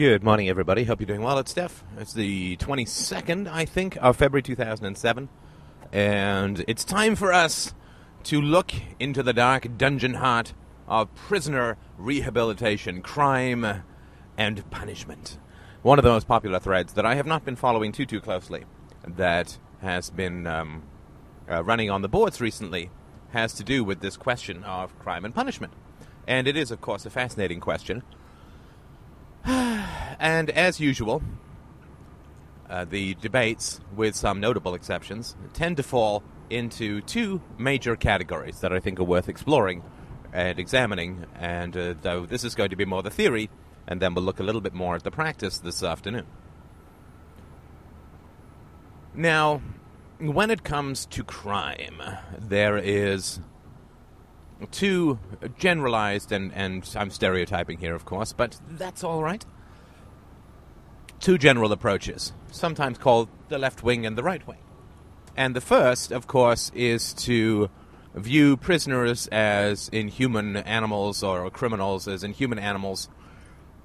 Good morning, everybody. Hope you're doing well. It's Steph. It's the 22nd, I think, of February 2007. And it's time for us to look into the dark dungeon heart of prisoner rehabilitation, crime, and punishment. One of the most popular threads that I have not been following too, too closely that has been um, uh, running on the boards recently has to do with this question of crime and punishment. And it is, of course, a fascinating question. and as usual, uh, the debates, with some notable exceptions, tend to fall into two major categories that I think are worth exploring and examining. And uh, though this is going to be more the theory, and then we'll look a little bit more at the practice this afternoon. Now, when it comes to crime, there is two generalized, and, and I'm stereotyping here, of course, but that's all right. Two general approaches, sometimes called the left wing and the right wing. And the first, of course, is to view prisoners as inhuman animals or criminals as inhuman animals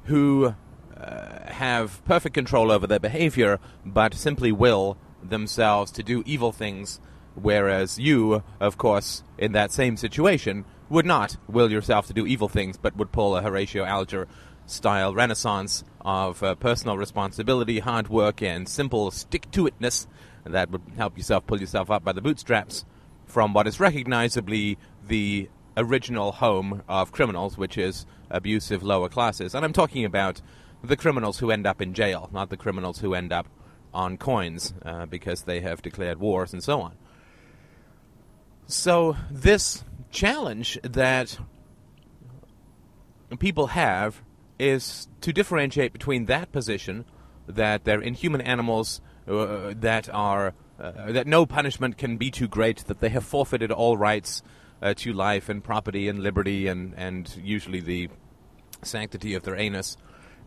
who uh, have perfect control over their behavior but simply will themselves to do evil things Whereas you, of course, in that same situation, would not will yourself to do evil things, but would pull a Horatio Alger style renaissance of uh, personal responsibility, hard work, and simple stick to itness that would help yourself pull yourself up by the bootstraps from what is recognizably the original home of criminals, which is abusive lower classes. And I'm talking about the criminals who end up in jail, not the criminals who end up on coins uh, because they have declared wars and so on. So, this challenge that people have is to differentiate between that position that they're inhuman animals uh, that are uh, that no punishment can be too great that they have forfeited all rights uh, to life and property and liberty and and usually the sanctity of their anus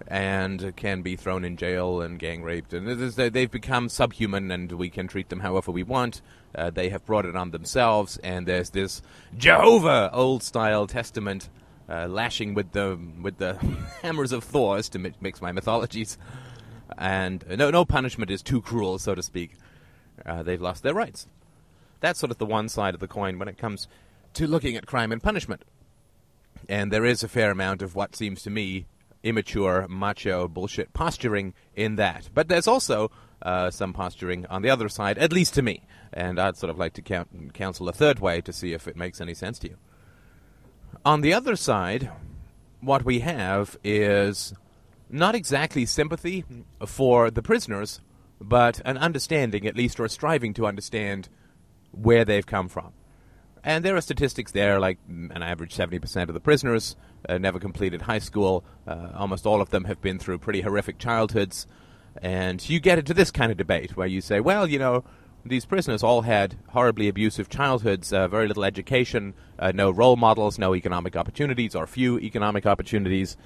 and can be thrown in jail and gang raped. And they've become subhuman, and we can treat them however we want. Uh, they have brought it on themselves, and there's this Jehovah old style testament uh, lashing with the with the hammers of Thor's to mix my mythologies. And no, no punishment is too cruel, so to speak. Uh, they've lost their rights. That's sort of the one side of the coin when it comes to looking at crime and punishment. And there is a fair amount of what seems to me immature, macho bullshit posturing in that. But there's also uh, some posturing on the other side, at least to me. And I'd sort of like to count, counsel a third way to see if it makes any sense to you. On the other side, what we have is not exactly sympathy for the prisoners, but an understanding, at least, or striving to understand where they've come from. And there are statistics there, like an average 70% of the prisoners never completed high school. Uh, almost all of them have been through pretty horrific childhoods. And you get into this kind of debate where you say, well, you know, these prisoners all had horribly abusive childhoods, uh, very little education, uh, no role models, no economic opportunities, or few economic opportunities.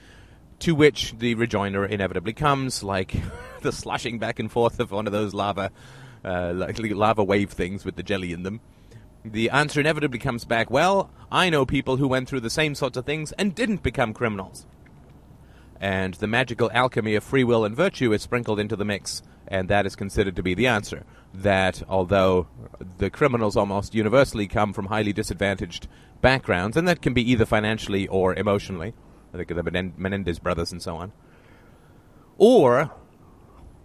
To which the rejoinder inevitably comes, like the sloshing back and forth of one of those lava, uh, like lava wave things with the jelly in them the answer inevitably comes back well, I know people who went through the same sorts of things and didn't become criminals. And the magical alchemy of free will and virtue is sprinkled into the mix, and that is considered to be the answer. That although the criminals almost universally come from highly disadvantaged backgrounds, and that can be either financially or emotionally, I think of the Menendez brothers and so on, or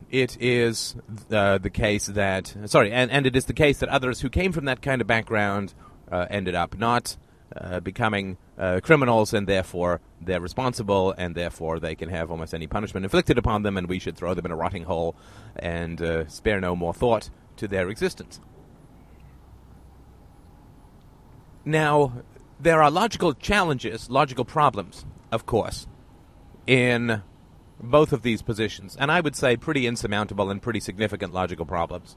it is uh, the case that sorry, and, and it is the case that others who came from that kind of background uh, ended up not uh, becoming uh, criminals, and therefore they're responsible, and therefore they can have almost any punishment inflicted upon them, and we should throw them in a rotting hole and uh, spare no more thought to their existence. Now, there are logical challenges, logical problems, of course, in both of these positions, and I would say pretty insurmountable and pretty significant logical problems.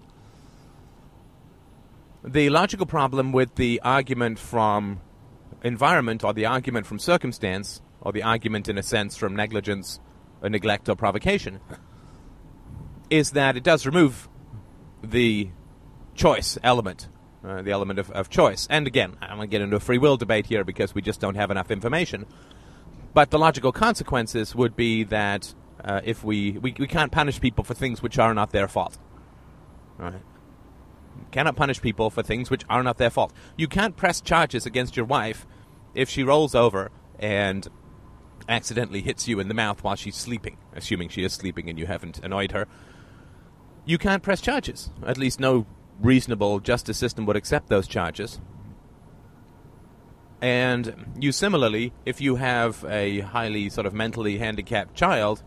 The logical problem with the argument from environment, or the argument from circumstance, or the argument in a sense from negligence, or neglect, or provocation, is that it does remove the choice element, uh, the element of, of choice. And again, I'm going to get into a free will debate here because we just don't have enough information. But the logical consequences would be that uh, if we, we we can't punish people for things which are not their fault. Right? Cannot punish people for things which are not their fault. You can't press charges against your wife if she rolls over and accidentally hits you in the mouth while she's sleeping, assuming she is sleeping and you haven't annoyed her. You can't press charges. At least no reasonable justice system would accept those charges. And you similarly, if you have a highly sort of mentally handicapped child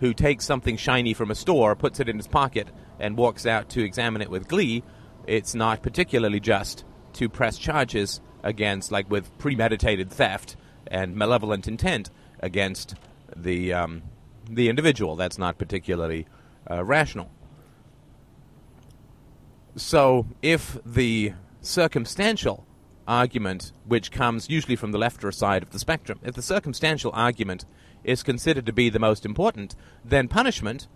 who takes something shiny from a store, puts it in his pocket, and walks out to examine it with glee, it's not particularly just to press charges against, like with premeditated theft and malevolent intent, against the um, the individual. That's not particularly uh, rational. So, if the circumstantial argument, which comes usually from the left or side of the spectrum, if the circumstantial argument is considered to be the most important, then punishment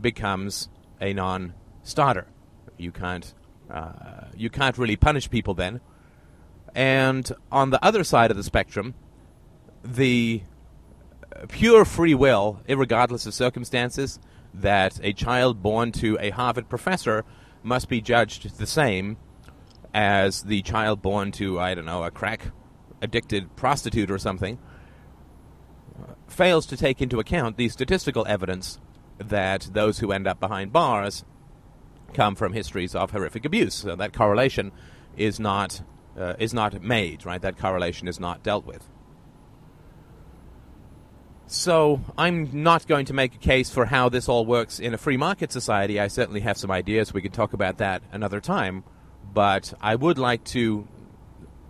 becomes a non-starter. You can't uh, you can't really punish people then. And on the other side of the spectrum, the pure free will, regardless of circumstances, that a child born to a Harvard professor must be judged the same as the child born to, I don't know, a crack addicted prostitute or something, fails to take into account the statistical evidence that those who end up behind bars come from histories of horrific abuse. So that correlation is not uh, is not made, right? That correlation is not dealt with. So I'm not going to make a case for how this all works in a free market society. I certainly have some ideas. We can talk about that another time. But I would like to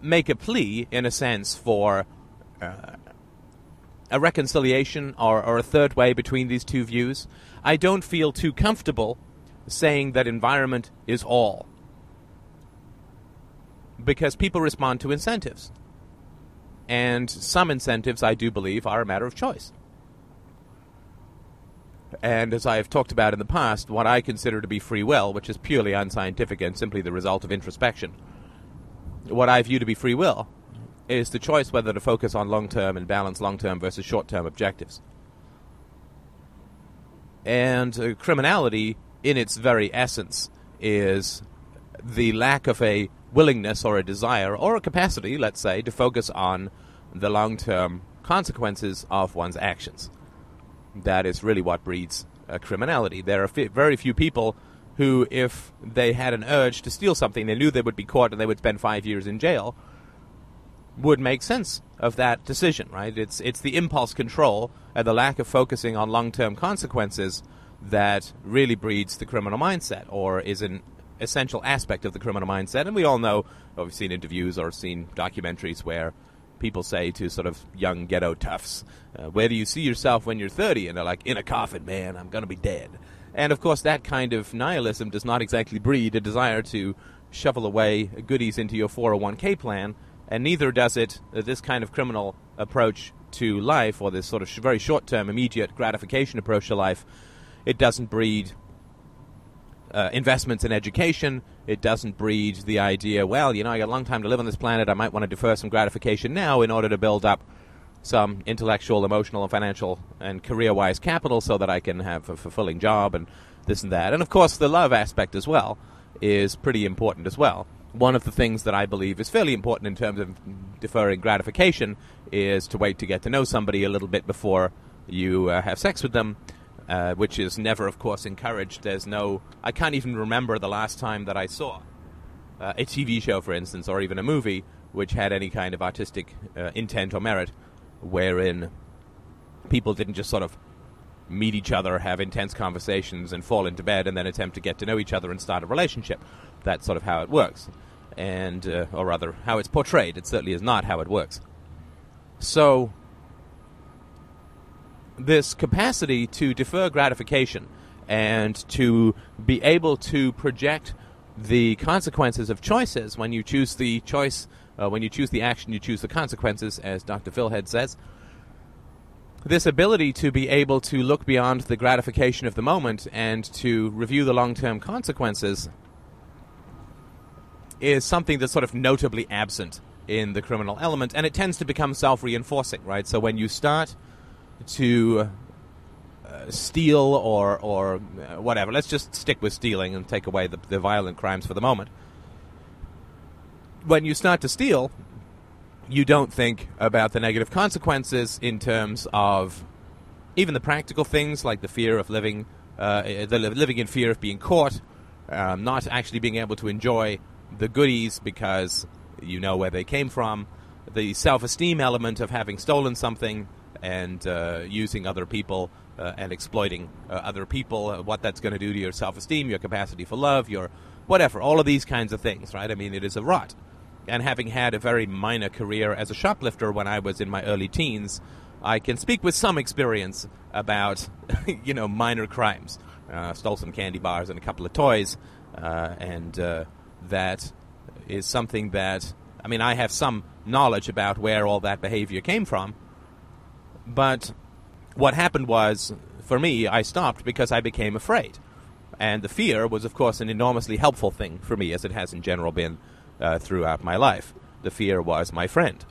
make a plea, in a sense, for uh, a reconciliation or, or a third way between these two views. I don't feel too comfortable saying that environment is all. Because people respond to incentives. And some incentives, I do believe, are a matter of choice. And as I have talked about in the past, what I consider to be free will, which is purely unscientific and simply the result of introspection, what I view to be free will is the choice whether to focus on long term and balance long term versus short term objectives. And uh, criminality, in its very essence, is the lack of a willingness or a desire or a capacity, let's say, to focus on the long term consequences of one's actions. That is really what breeds uh, criminality. There are f- very few people who, if they had an urge to steal something, they knew they would be caught and they would spend five years in jail, would make sense of that decision, right? It's, it's the impulse control and the lack of focusing on long term consequences that really breeds the criminal mindset or is an essential aspect of the criminal mindset. And we all know, or we've seen interviews or seen documentaries where people say to sort of young ghetto toughs, uh, "Where do you see yourself when you're 30?" And they're like, "In a coffin, man. I'm gonna be dead." And of course, that kind of nihilism does not exactly breed a desire to shovel away goodies into your 401k plan, and neither does it uh, this kind of criminal approach to life, or this sort of sh- very short-term, immediate gratification approach to life. It doesn't breed uh, investments in education. It doesn't breed the idea, well, you know, I got a long time to live on this planet. I might want to defer some gratification now in order to build up some intellectual, emotional, and financial and career wise capital so that I can have a fulfilling job and this and that. And of course, the love aspect as well is pretty important as well. One of the things that I believe is fairly important in terms of deferring gratification is to wait to get to know somebody a little bit before you uh, have sex with them uh, which is never, of course, encouraged. There's no. I can't even remember the last time that I saw uh, a TV show, for instance, or even a movie which had any kind of artistic uh, intent or merit, wherein people didn't just sort of meet each other, have intense conversations, and fall into bed, and then attempt to get to know each other and start a relationship. That's sort of how it works, and uh, or rather, how it's portrayed. It certainly is not how it works. So this capacity to defer gratification and to be able to project the consequences of choices when you choose the choice, uh, when you choose the action, you choose the consequences, as Dr. Philhead says. This ability to be able to look beyond the gratification of the moment and to review the long term consequences is something that's sort of notably absent in the criminal element, and it tends to become self reinforcing, right? So when you start to uh, steal or or uh, whatever. Let's just stick with stealing and take away the, the violent crimes for the moment. When you start to steal, you don't think about the negative consequences in terms of even the practical things like the fear of living, uh, the living in fear of being caught, um, not actually being able to enjoy the goodies because you know where they came from, the self-esteem element of having stolen something and uh, using other people uh, and exploiting uh, other people, uh, what that's going to do to your self-esteem, your capacity for love, your whatever, all of these kinds of things, right? I mean, it is a rot. And having had a very minor career as a shoplifter when I was in my early teens, I can speak with some experience about, you know, minor crimes. Uh, stole some candy bars and a couple of toys, uh, and that is something that I mean, I have some knowledge about where all that behavior came from, but what happened was, for me, I stopped because I became afraid. And the fear was, of course, an enormously helpful thing for me, as it has in general been uh, throughout my life. The fear was my friend.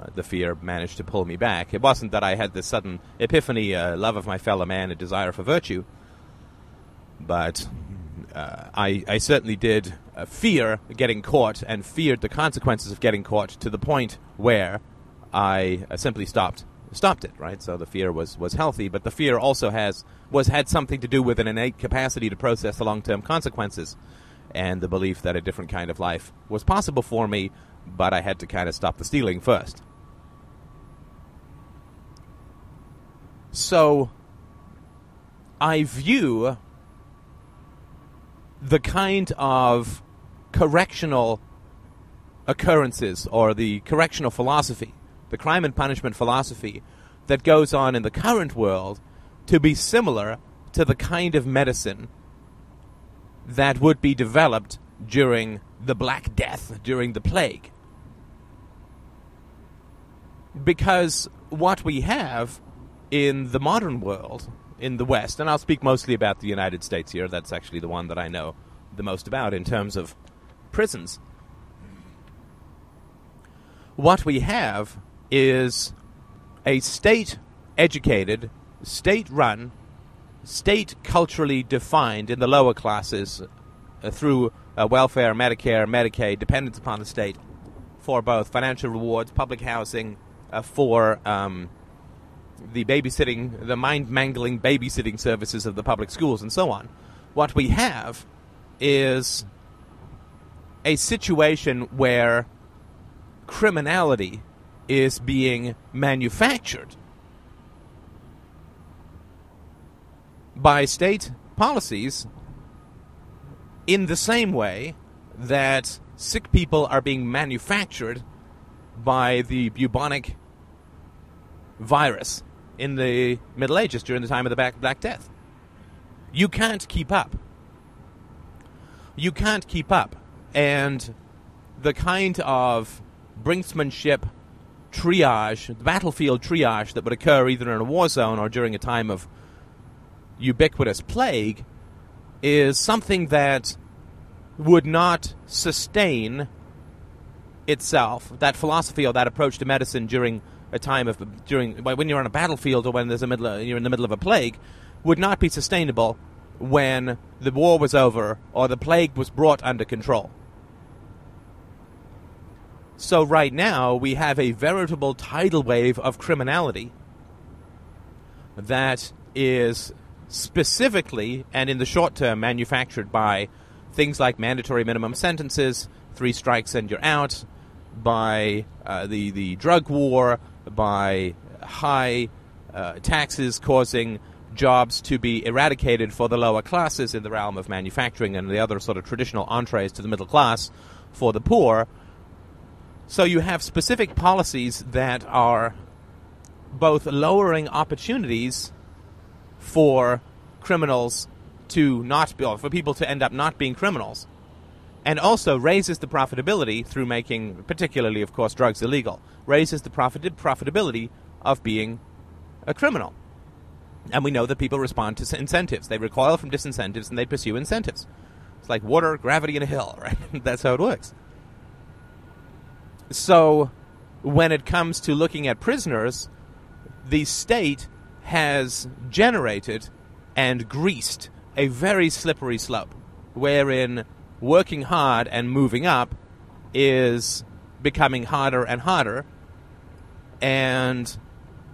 Uh, the fear managed to pull me back. It wasn't that I had this sudden epiphany, uh, love of my fellow man, a desire for virtue, but uh, I, I certainly did uh, fear getting caught and feared the consequences of getting caught to the point where I uh, simply stopped stopped it. Right, so the fear was was healthy, but the fear also has was had something to do with an innate capacity to process the long term consequences, and the belief that a different kind of life was possible for me, but I had to kind of stop the stealing first. So I view the kind of correctional occurrences or the correctional philosophy, the crime and punishment philosophy that goes on in the current world to be similar to the kind of medicine that would be developed during the Black Death, during the plague. Because what we have in the modern world in the West, and I'll speak mostly about the United States here. That's actually the one that I know the most about in terms of prisons. What we have is a state educated, state run, state culturally defined in the lower classes uh, through uh, welfare, Medicare, Medicaid, dependence upon the state for both financial rewards, public housing, uh, for um, the babysitting, the mind mangling babysitting services of the public schools, and so on. What we have is a situation where criminality is being manufactured by state policies in the same way that sick people are being manufactured by the bubonic virus in the Middle Ages during the time of the Black Death. You can't keep up. You can't keep up. And the kind of brinksmanship triage, battlefield triage that would occur either in a war zone or during a time of ubiquitous plague is something that would not sustain itself, that philosophy or that approach to medicine during a time of during when you're on a battlefield or when there's a middle you're in the middle of a plague would not be sustainable when the war was over or the plague was brought under control. So right now we have a veritable tidal wave of criminality that is specifically and in the short term manufactured by things like mandatory minimum sentences, three strikes and you're out, by uh, the the drug war, by high uh, taxes causing jobs to be eradicated for the lower classes in the realm of manufacturing and the other sort of traditional entrees to the middle class for the poor. So you have specific policies that are both lowering opportunities for criminals to not be, for people to end up not being criminals, and also raises the profitability through making, particularly, of course, drugs illegal, raises the profit- profitability of being a criminal. And we know that people respond to incentives. They recoil from disincentives and they pursue incentives. It's like water, gravity, and a hill, right? That's how it works. So, when it comes to looking at prisoners, the state has generated and greased a very slippery slope, wherein working hard and moving up is becoming harder and harder, and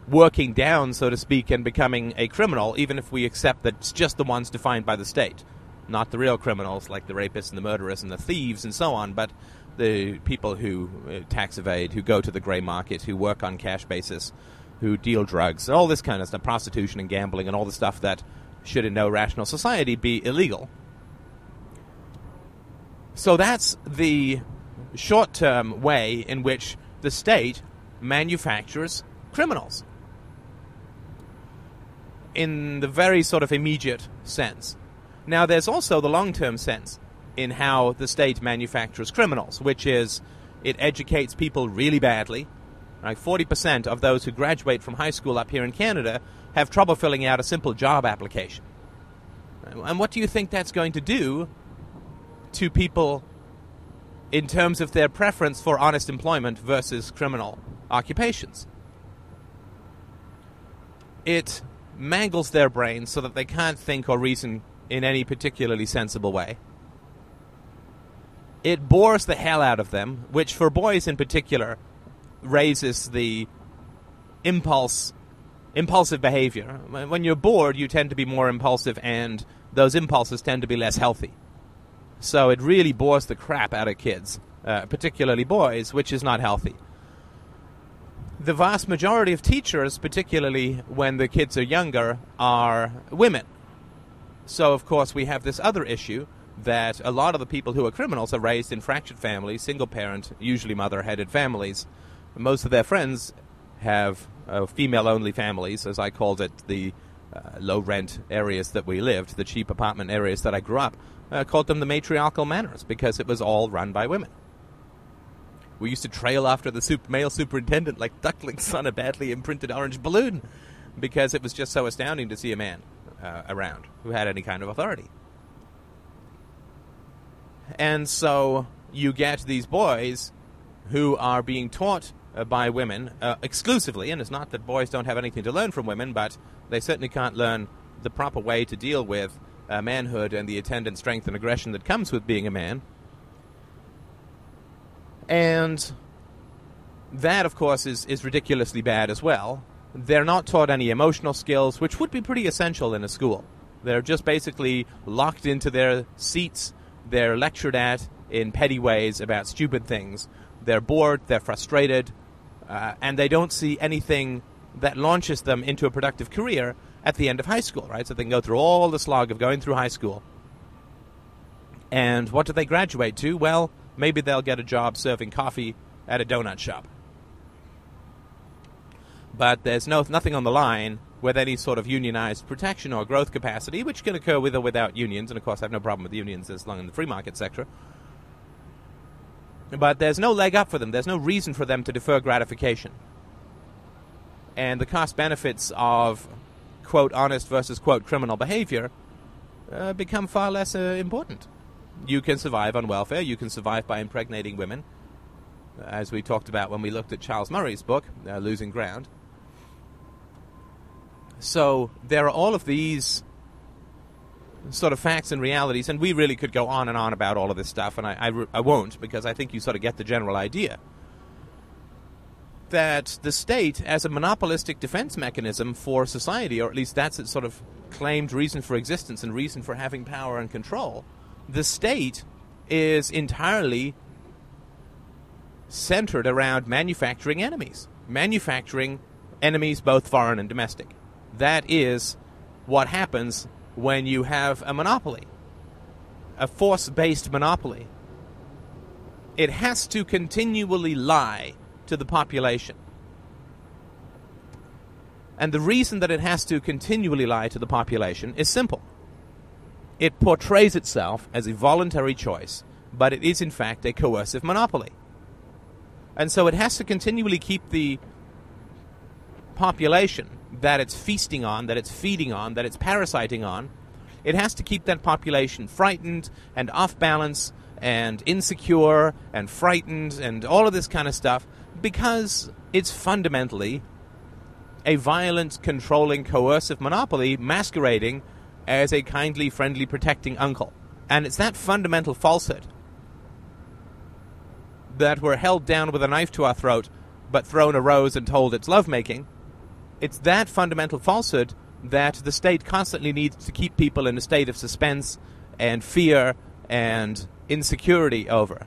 working down, so to speak, and becoming a criminal, even if we accept that it's just the ones defined by the state, not the real criminals like the rapists and the murderers and the thieves and so on, but the people who uh, tax evade, who go to the gray market, who work on cash basis, who deal drugs, all this kind of stuff, prostitution and gambling, and all the stuff that should in no rational society be illegal. So that's the short term way in which the state manufactures criminals. In the very sort of immediate sense. Now, there's also the long term sense in how the state manufactures criminals, which is it educates people really badly. Like 40% of those who graduate from high school up here in Canada have trouble filling out a simple job application. And what do you think that's going to do to people in terms of their preference for honest employment versus criminal occupations? It mangles their brains so that they can't think or reason in any particularly sensible way. It bores the hell out of them, which for boys in particular raises the impulse impulsive behavior. When you're bored, you tend to be more impulsive and those impulses tend to be less healthy. So it really bores the crap out of kids, uh, particularly boys, which is not healthy. The vast majority of teachers, particularly when the kids are younger, are women. So, of course, we have this other issue that a lot of the people who are criminals are raised in fractured families, single parent, usually mother headed families. Most of their friends have uh, female only families, as I called it, the uh, low rent areas that we lived, the cheap apartment areas that I grew up, uh, called them the matriarchal manors because it was all run by women. We used to trail after the super, male superintendent like ducklings on a badly imprinted orange balloon because it was just so astounding to see a man uh, around who had any kind of authority. And so you get these boys who are being taught uh, by women uh, exclusively, and it's not that boys don't have anything to learn from women, but they certainly can't learn the proper way to deal with uh, manhood and the attendant strength and aggression that comes with being a man. And that, of course, is, is ridiculously bad as well. They're not taught any emotional skills, which would be pretty essential in a school. They're just basically locked into their seats. They're lectured at in petty ways about stupid things. They're bored, they're frustrated, uh, and they don't see anything that launches them into a productive career at the end of high school, right? So they can go through all the slog of going through high school. And what do they graduate to? Well, maybe they'll get a job serving coffee at a donut shop. But there's no nothing on the line with any sort of unionized protection or growth capacity, which can occur with or without unions. And of course, I have no problem with unions as long in the free market sector. But there's no leg up for them. There's no reason for them to defer gratification. And the cost benefits of quote honest versus quote criminal behavior uh, become far less uh, important. You can survive on welfare. You can survive by impregnating women, as we talked about when we looked at Charles Murray's book, uh, Losing Ground. So there are all of these sort of facts and realities, and we really could go on and on about all of this stuff, and I, I, I won't because I think you sort of get the general idea. That the state, as a monopolistic defense mechanism for society, or at least that's its sort of claimed reason for existence and reason for having power and control, the state is entirely centered around manufacturing enemies, manufacturing enemies both foreign and domestic. That is what happens when you have a monopoly, a force based monopoly. It has to continually lie to the population. And the reason that it has to continually lie to the population is simple. It portrays itself as a voluntary choice, but it is in fact a coercive monopoly. And so it has to continually keep the population that it's feasting on, that it's feeding on, that it's parasiting on, it has to keep that population frightened and off balance and insecure and frightened and all of this kind of stuff because it's fundamentally a violent, controlling, coercive monopoly masquerading as a kindly, friendly, protecting uncle. And it's that fundamental falsehood that we're held down with a knife to our throat, but thrown a rose and told it's lovemaking. It's that fundamental falsehood that the state constantly needs to keep people in a state of suspense and fear and insecurity over.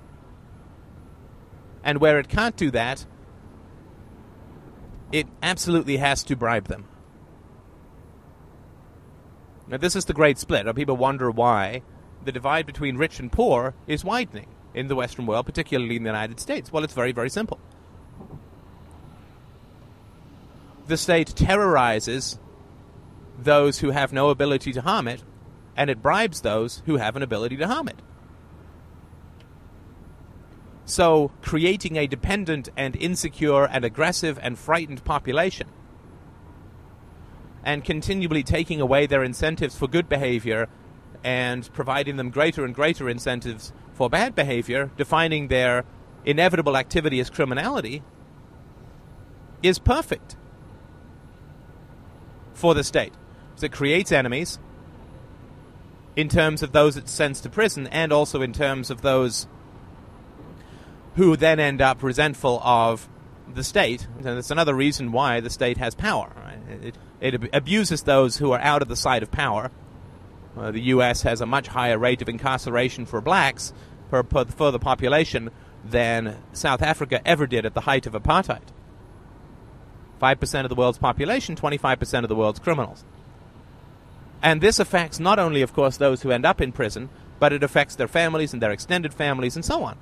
And where it can't do that, it absolutely has to bribe them. Now, this is the great split. People wonder why the divide between rich and poor is widening in the Western world, particularly in the United States. Well, it's very, very simple. The state terrorizes those who have no ability to harm it, and it bribes those who have an ability to harm it. So, creating a dependent and insecure and aggressive and frightened population and continually taking away their incentives for good behavior and providing them greater and greater incentives for bad behavior, defining their inevitable activity as criminality, is perfect for the state. Because it creates enemies in terms of those it sends to prison and also in terms of those who then end up resentful of the state. And that's another reason why the state has power. It, it abuses those who are out of the sight of power. Uh, the U.S. has a much higher rate of incarceration for blacks per, per, per the population than South Africa ever did at the height of apartheid. 5% of the world's population, 25% of the world's criminals. And this affects not only, of course, those who end up in prison, but it affects their families and their extended families and so on.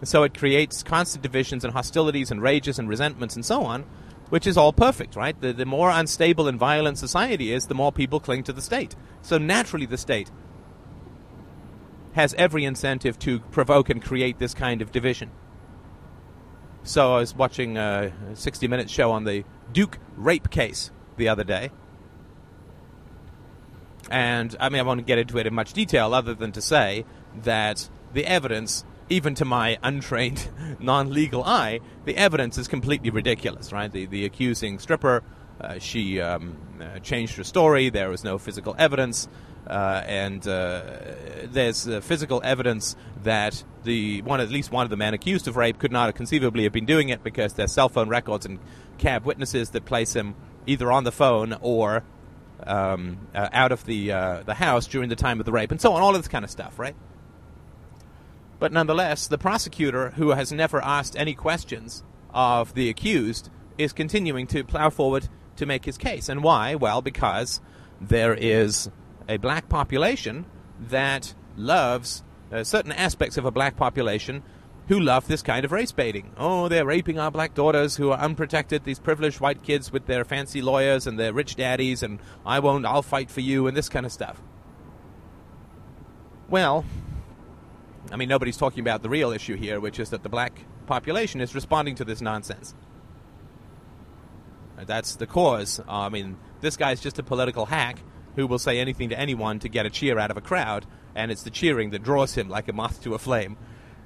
And so it creates constant divisions and hostilities and rages and resentments and so on, which is all perfect, right? The, the more unstable and violent society is, the more people cling to the state. So naturally, the state has every incentive to provoke and create this kind of division. So I was watching a 60 Minutes show on the Duke rape case the other day. And I mean, I won't get into it in much detail other than to say that the evidence even to my untrained, non-legal eye, the evidence is completely ridiculous. Right? The the accusing stripper, uh, she um, uh, changed her story. There was no physical evidence, uh, and uh, there's uh, physical evidence that the one, at least one of the men accused of rape, could not conceivably have been doing it because there's cell phone records and cab witnesses that place him either on the phone or um, out of the the house during the time of the rape, and so on. All of this kind of stuff, right? But nonetheless, the prosecutor, who has never asked any questions of the accused, is continuing to plow forward to make his case. And why? Well, because there is a black population that loves uh, certain aspects of a black population who love this kind of race baiting. Oh, they're raping our black daughters who are unprotected, these privileged white kids with their fancy lawyers and their rich daddies, and I won't, I'll fight for you, and this kind of stuff. Well, I mean, nobody's talking about the real issue here, which is that the black population is responding to this nonsense. That's the cause. Uh, I mean, this guy's just a political hack who will say anything to anyone to get a cheer out of a crowd, and it's the cheering that draws him like a moth to a flame.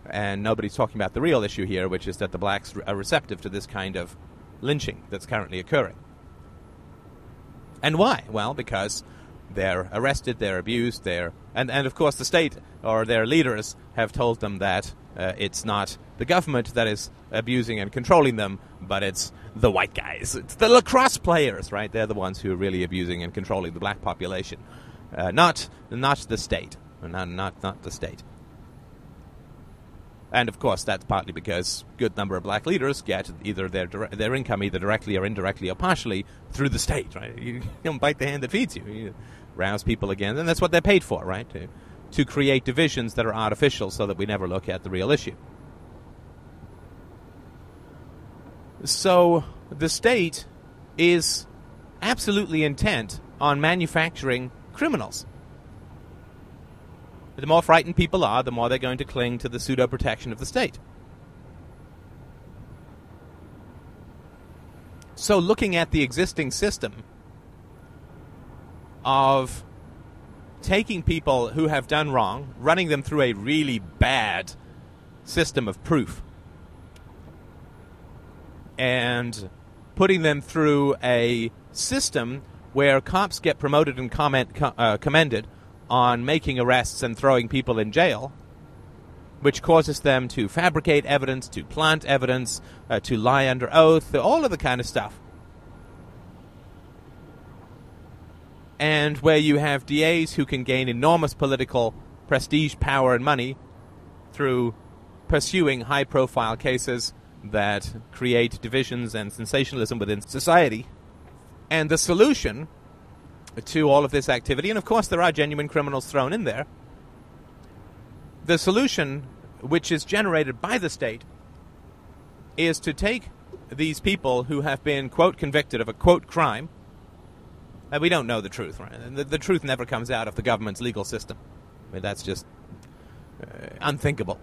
And nobody's talking about the real issue here, which is that the blacks are receptive to this kind of lynching that's currently occurring. And why? Well, because they're arrested, they're abused, they're and and of course the state or their leaders have told them that uh, it's not the government that is abusing and controlling them, but it's the white guys, it's the lacrosse players, right? They're the ones who are really abusing and controlling the black population, uh, not not the state, not not not the state. And of course, that's partly because good number of black leaders get either their their income either directly or indirectly or partially through the state. Right? You don't bite the hand that feeds you. you rouse people again, and that's what they're paid for, right? To to create divisions that are artificial, so that we never look at the real issue. So the state is absolutely intent on manufacturing criminals. The more frightened people are, the more they're going to cling to the pseudo protection of the state. So, looking at the existing system of taking people who have done wrong, running them through a really bad system of proof, and putting them through a system where cops get promoted and comment, uh, commended on making arrests and throwing people in jail, which causes them to fabricate evidence, to plant evidence, uh, to lie under oath, all of the kind of stuff. And where you have DAs who can gain enormous political prestige, power, and money through pursuing high profile cases that create divisions and sensationalism within society. And the solution to all of this activity, and of course there are genuine criminals thrown in there, the solution, which is generated by the state, is to take these people who have been, quote, convicted of a, quote, crime, and we don't know the truth, right? The, the truth never comes out of the government's legal system. I mean, that's just uh, unthinkable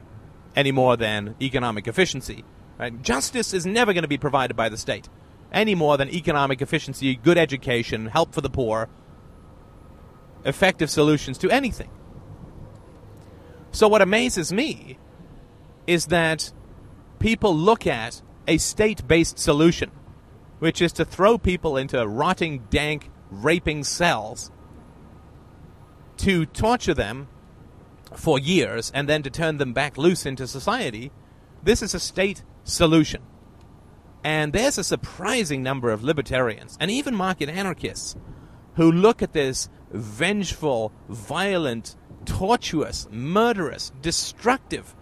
any more than economic efficiency. Right? Justice is never going to be provided by the state any more than economic efficiency, good education, help for the poor, effective solutions to anything. So, what amazes me is that people look at a state based solution, which is to throw people into rotting, dank, raping cells, to torture them for years and then to turn them back loose into society. This is a state solution. And there's a surprising number of libertarians and even market anarchists who look at this vengeful, violent, tortuous, murderous, destructive,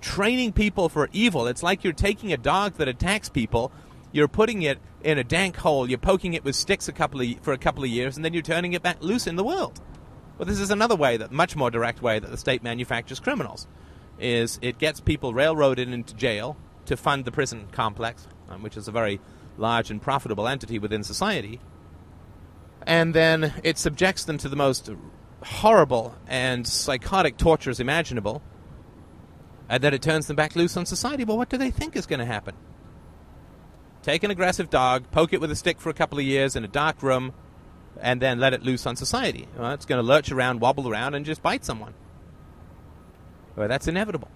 training people for evil. It's like you're taking a dog that attacks people, you're putting it in a dank hole, you're poking it with sticks a couple of, for a couple of years, and then you're turning it back loose in the world. Well, this is another way, that much more direct way that the state manufactures criminals, is it gets people railroaded into jail to fund the prison complex, um, which is a very large and profitable entity within society, and then it subjects them to the most horrible and psychotic tortures imaginable, and then it turns them back loose on society. Well, what do they think is going to happen? Take an aggressive dog, poke it with a stick for a couple of years in a dark room, and then let it loose on society. Well, it's going to lurch around, wobble around, and just bite someone. Well, that's inevitable.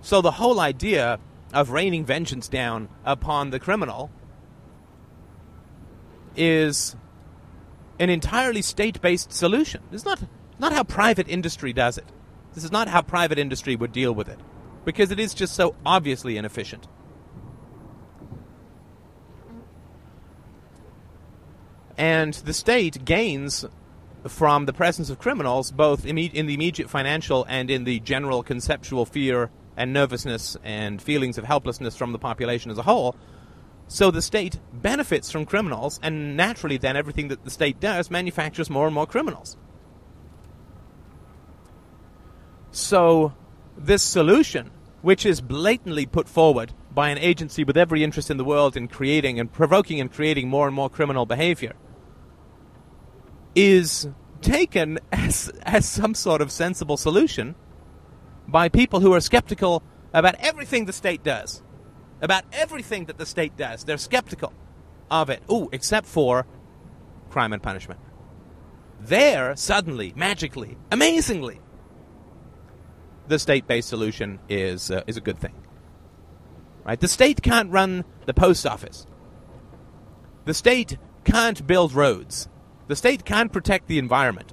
So the whole idea of raining vengeance down upon the criminal is an entirely state-based solution. It's not not how private industry does it. This is not how private industry would deal with it because it is just so obviously inefficient. And the state gains from the presence of criminals both in the immediate financial and in the general conceptual fear and nervousness and feelings of helplessness from the population as a whole. So the state benefits from criminals, and naturally, then everything that the state does manufactures more and more criminals. So, this solution, which is blatantly put forward by an agency with every interest in the world in creating and provoking and creating more and more criminal behavior, is taken as, as some sort of sensible solution by people who are skeptical about everything the state does. About everything that the state does. They're skeptical of it. Ooh, except for crime and punishment. There, suddenly, magically, amazingly, the state-based solution is uh, is a good thing. Right? The state can't run the post office. The state can't build roads. The state can't protect the environment.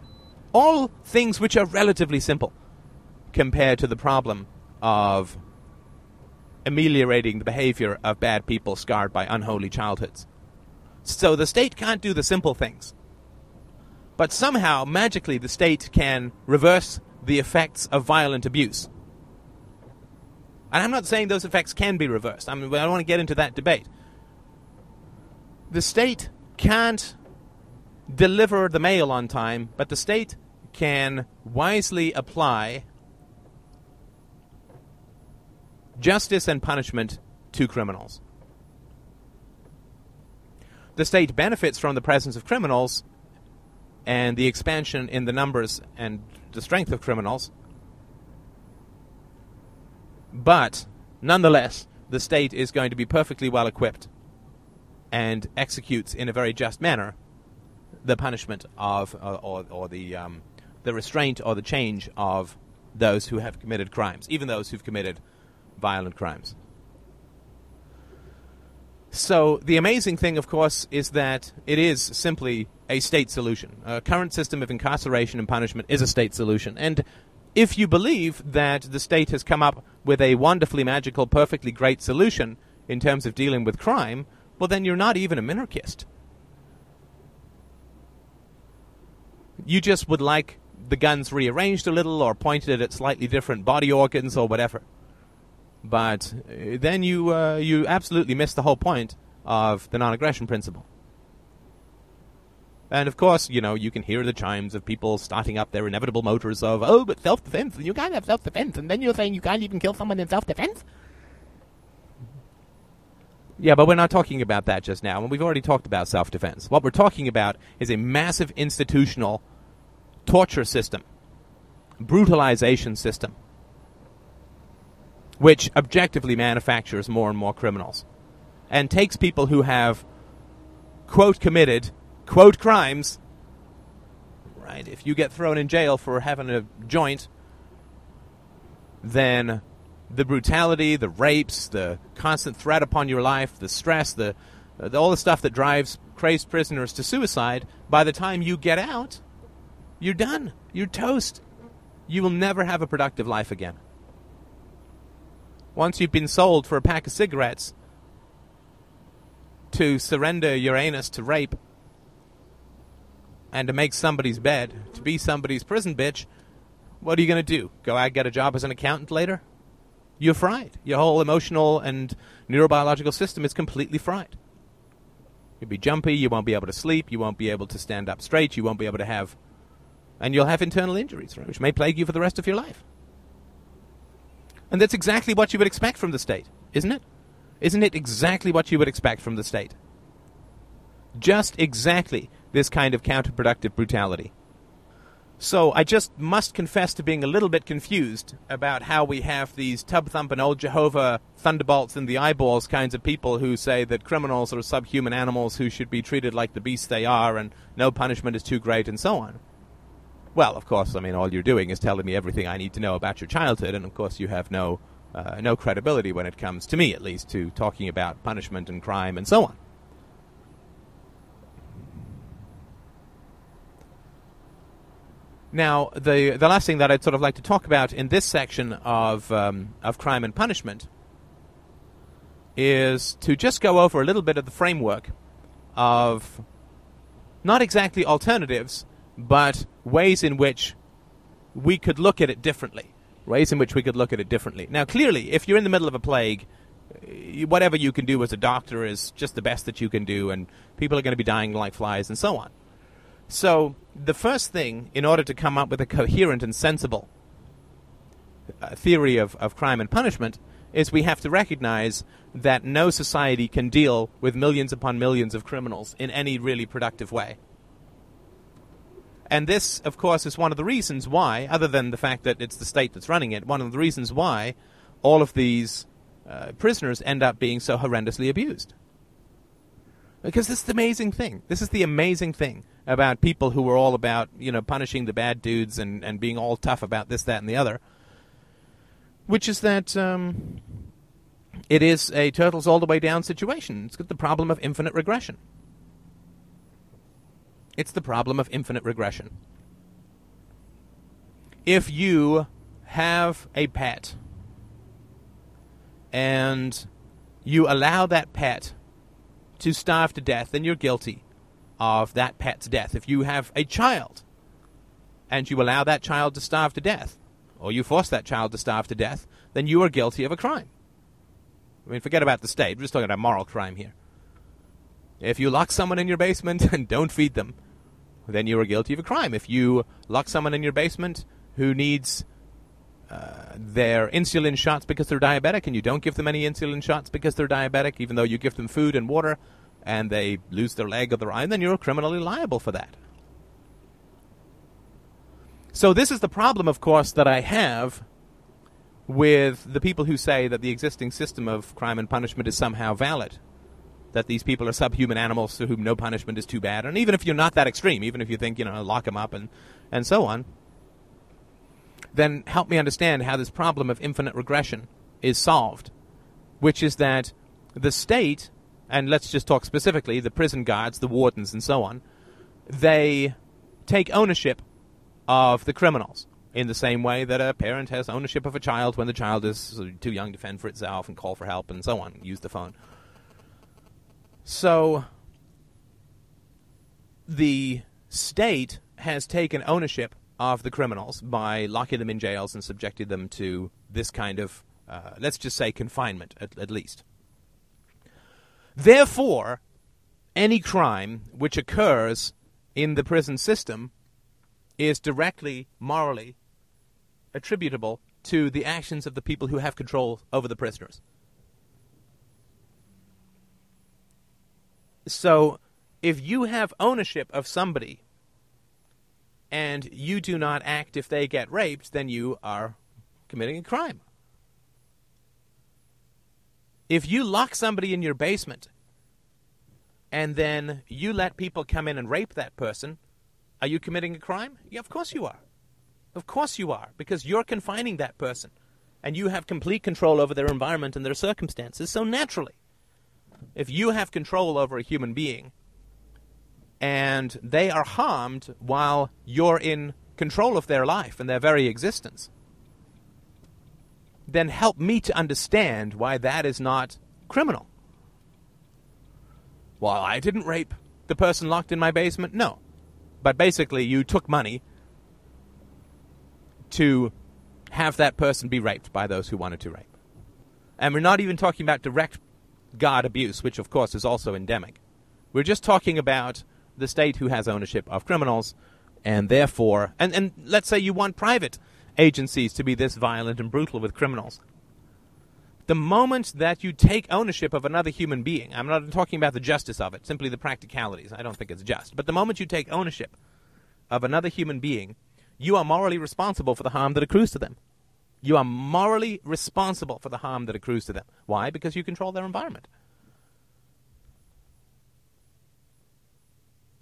All things which are relatively simple compared to the problem of ameliorating the behavior of bad people scarred by unholy childhoods. So the state can't do the simple things. But somehow, magically, the state can reverse the effects of violent abuse. And I'm not saying those effects can be reversed. I mean, I don't want to get into that debate. The state can't deliver the mail on time, but the state can wisely apply justice and punishment to criminals. The state benefits from the presence of criminals and the expansion in the numbers and the strength of criminals. But, nonetheless, the state is going to be perfectly well equipped and executes in a very just manner the punishment of, uh, or, or the, um, the restraint or the change of those who have committed crimes, even those who've committed violent crimes. So the amazing thing, of course, is that it is simply a state solution. A current system of incarceration and punishment is a state solution. And if you believe that the state has come up with a wonderfully magical, perfectly great solution in terms of dealing with crime, well, then you're not even a minarchist. You just would like the guns rearranged a little or pointed at slightly different body organs or whatever. But uh, then you uh, you absolutely miss the whole point of the non-aggression principle. And of course, you know, you can hear the chimes of people starting up their inevitable motors of, oh, but self defense, and you can't have self defense, and then you're saying you can't even kill someone in self defense? Yeah, but we're not talking about that just now, and we've already talked about self defense. What we're talking about is a massive institutional torture system, brutalization system, which objectively manufactures more and more criminals and takes people who have, quote, committed quote crimes, right? If you get thrown in jail for having a joint, then the brutality, the rapes, the constant threat upon your life, the stress, the, the all the stuff that drives crazed prisoners to suicide, by the time you get out, you're done. You're toast. You will never have a productive life again. Once you've been sold for a pack of cigarettes to surrender your anus to rape, and to make somebody's bed, to be somebody's prison bitch, what are you going to do? Go out and get a job as an accountant later? You're fried. Your whole emotional and neurobiological system is completely fried. You'll be jumpy, you won't be able to sleep, you won't be able to stand up straight, you won't be able to have. And you'll have internal injuries, right, which may plague you for the rest of your life. And that's exactly what you would expect from the state, isn't it? Isn't it exactly what you would expect from the state? Just exactly this kind of counterproductive brutality. So I just must confess to being a little bit confused about how we have these tub thumping old Jehovah thunderbolts in the eyeballs kinds of people who say that criminals are subhuman animals who should be treated like the beasts they are and no punishment is too great and so on. Well, of course, I mean, all you're doing is telling me everything I need to know about your childhood, and of course, you have no, uh, no credibility when it comes to me, at least, to talking about punishment and crime and so on. Now, the the last thing that I'd sort of like to talk about in this section of um, of crime and punishment is to just go over a little bit of the framework of not exactly alternatives, but ways in which we could look at it differently. Ways in which we could look at it differently. Now, clearly, if you're in the middle of a plague, whatever you can do as a doctor is just the best that you can do, and people are going to be dying like flies and so on. So, the first thing, in order to come up with a coherent and sensible uh, theory of, of crime and punishment, is we have to recognize that no society can deal with millions upon millions of criminals in any really productive way. And this, of course, is one of the reasons why, other than the fact that it's the state that's running it, one of the reasons why all of these uh, prisoners end up being so horrendously abused. Because this is the amazing thing. This is the amazing thing about people who were all about, you know, punishing the bad dudes and, and being all tough about this, that, and the other. Which is that um, it is a turtles all the way down situation. It's got the problem of infinite regression. It's the problem of infinite regression. If you have a pet and you allow that pet to starve to death, then you're guilty of that pet's death. If you have a child and you allow that child to starve to death, or you force that child to starve to death, then you are guilty of a crime. I mean, forget about the state. We're just talking about moral crime here. If you lock someone in your basement and don't feed them, then you are guilty of a crime. If you lock someone in your basement who needs uh, their insulin shots because they're diabetic and you don't give them any insulin shots because they're diabetic, even though you give them food and water, and they lose their leg or their eye, then you're criminally liable for that. So, this is the problem, of course, that I have with the people who say that the existing system of crime and punishment is somehow valid. That these people are subhuman animals to whom no punishment is too bad. And even if you're not that extreme, even if you think, you know, lock them up and, and so on, then help me understand how this problem of infinite regression is solved, which is that the state and let's just talk specifically the prison guards, the wardens, and so on, they take ownership of the criminals in the same way that a parent has ownership of a child when the child is too young to fend for itself and call for help and so on, use the phone. So the state has taken ownership of the criminals by locking them in jails and subjecting them to this kind of, uh, let's just say, confinement, at, at least. Therefore, any crime which occurs in the prison system is directly morally attributable to the actions of the people who have control over the prisoners. So, if you have ownership of somebody and you do not act if they get raped, then you are committing a crime. If you lock somebody in your basement and then you let people come in and rape that person, are you committing a crime? Yeah, of course you are. Of course you are, because you're confining that person and you have complete control over their environment and their circumstances. So naturally, if you have control over a human being and they are harmed while you're in control of their life and their very existence, then help me to understand why that is not criminal. Well, I didn't rape the person locked in my basement. No. But basically, you took money to have that person be raped by those who wanted to rape. And we're not even talking about direct guard abuse, which of course is also endemic. We're just talking about the state who has ownership of criminals, and therefore, and, and let's say you want private agencies to be this violent and brutal with criminals. The moment that you take ownership of another human being, I'm not talking about the justice of it, simply the practicalities. I don't think it's just. But the moment you take ownership of another human being, you are morally responsible for the harm that accrues to them. You are morally responsible for the harm that accrues to them. Why? Because you control their environment.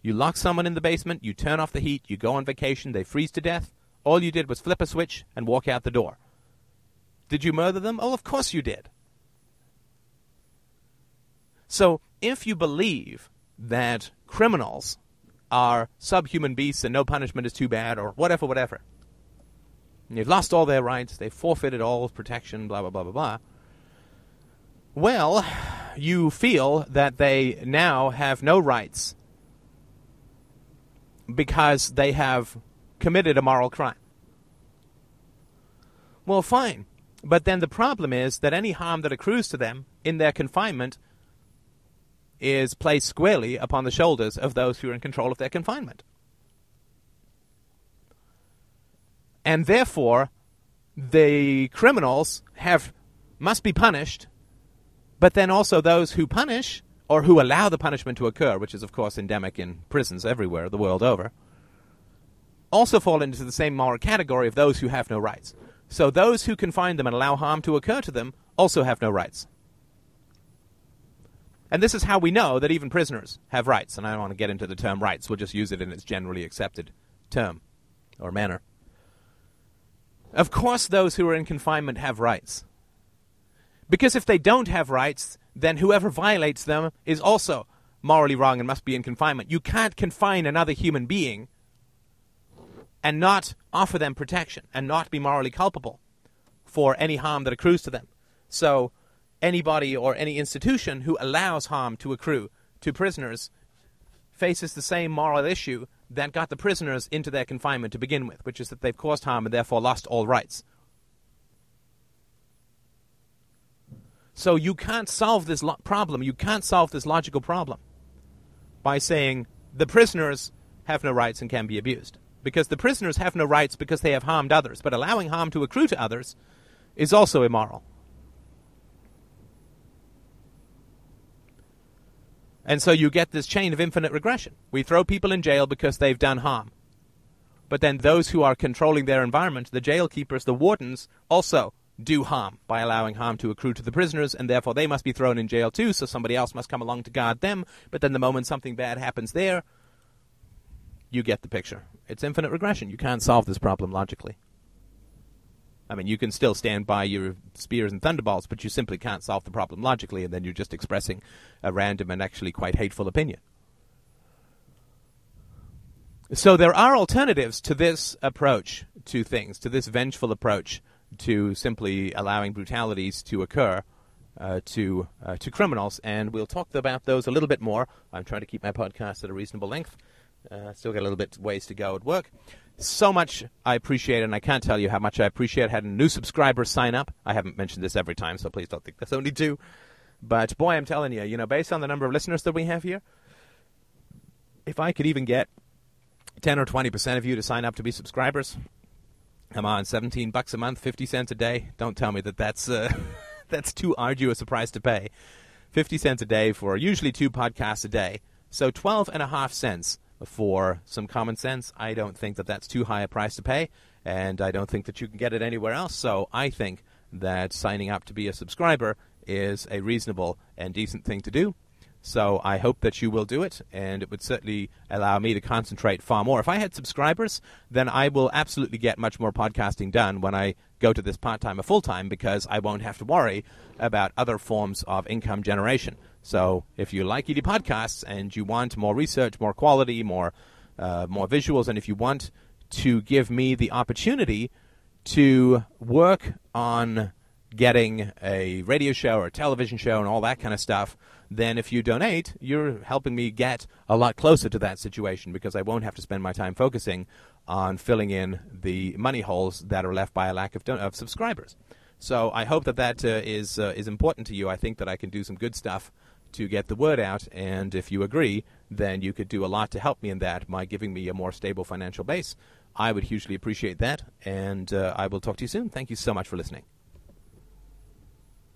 You lock someone in the basement, you turn off the heat, you go on vacation, they freeze to death. All you did was flip a switch and walk out the door. Did you murder them? Oh, of course you did. So, if you believe that criminals are subhuman beasts and no punishment is too bad, or whatever, whatever, they've lost all their rights, they've forfeited all protection, blah, blah, blah, blah, blah, well, you feel that they now have no rights because they have committed a moral crime. Well, fine. But then the problem is that any harm that accrues to them in their confinement is placed squarely upon the shoulders of those who are in control of their confinement. And therefore, the criminals have must be punished, but then also those who punish or who allow the punishment to occur, which is, of course, endemic in prisons everywhere the world over, also fall into the same moral category of those who have no rights. So those who confine them and allow harm to occur to them also have no rights. And this is how we know that even prisoners have rights. And I don't want to get into the term rights, we'll just use it in its generally accepted term or manner. Of course, those who are in confinement have rights. Because if they don't have rights, then whoever violates them is also morally wrong and must be in confinement. You can't confine another human being and not offer them protection and not be morally culpable for any harm that accrues to them. So, anybody or any institution who allows harm to accrue to prisoners faces the same moral issue that got the prisoners into their confinement to begin with, which is that they've caused harm and therefore lost all rights. So you can't solve this lo- problem. You can't solve this logical problem by saying the prisoners have no rights and can be abused. Because the prisoners have no rights because they have harmed others, but allowing harm to accrue to others is also immoral. And so you get this chain of infinite regression. We throw people in jail because they've done harm. But then those who are controlling their environment, the jail keepers, the wardens, also do harm by allowing harm to accrue to the prisoners, and therefore they must be thrown in jail too, so somebody else must come along to guard them. But then the moment something bad happens there, you get the picture. It's infinite regression. You can't solve this problem logically. I mean, you can still stand by your spears and thunderbolts, but you simply can't solve the problem logically, and then you're just expressing a random and actually quite hateful opinion. So there are alternatives to this approach to things, to this vengeful approach to simply allowing brutalities to occur uh, to uh, to criminals, and we'll talk about those a little bit more. I'm trying to keep my podcast at a reasonable length. Uh, still got a little bit ways to go at work. So much I appreciate and I can't tell you how much I appreciate having new subscribers sign up. I haven't mentioned this every time, so please don't think that's only two. But boy, I'm telling you, you know, based on the number of listeners that we have here, if I could even get 10 or 20% of you to sign up to be subscribers. Come on, 17 bucks a month, 50 cents a day. Don't tell me that that's uh, that's too arduous a price to pay. 50 cents a day for usually two podcasts a day. So 12 and a half cents for some common sense. I don't think that that's too high a price to pay, and I don't think that you can get it anywhere else. So I think that signing up to be a subscriber is a reasonable and decent thing to do. So I hope that you will do it, and it would certainly allow me to concentrate far more. If I had subscribers, then I will absolutely get much more podcasting done when I go to this part time or full time because I won't have to worry about other forms of income generation. So if you like ED podcasts and you want more research, more quality, more uh, more visuals, and if you want to give me the opportunity to work on getting a radio show or a television show and all that kind of stuff then if you donate, you're helping me get a lot closer to that situation because I won't have to spend my time focusing on filling in the money holes that are left by a lack of, don- of subscribers. So I hope that that uh, is uh, is important to you. I think that I can do some good stuff to get the word out, and if you agree, then you could do a lot to help me in that by giving me a more stable financial base. I would hugely appreciate that, and uh, I will talk to you soon. Thank you so much for listening.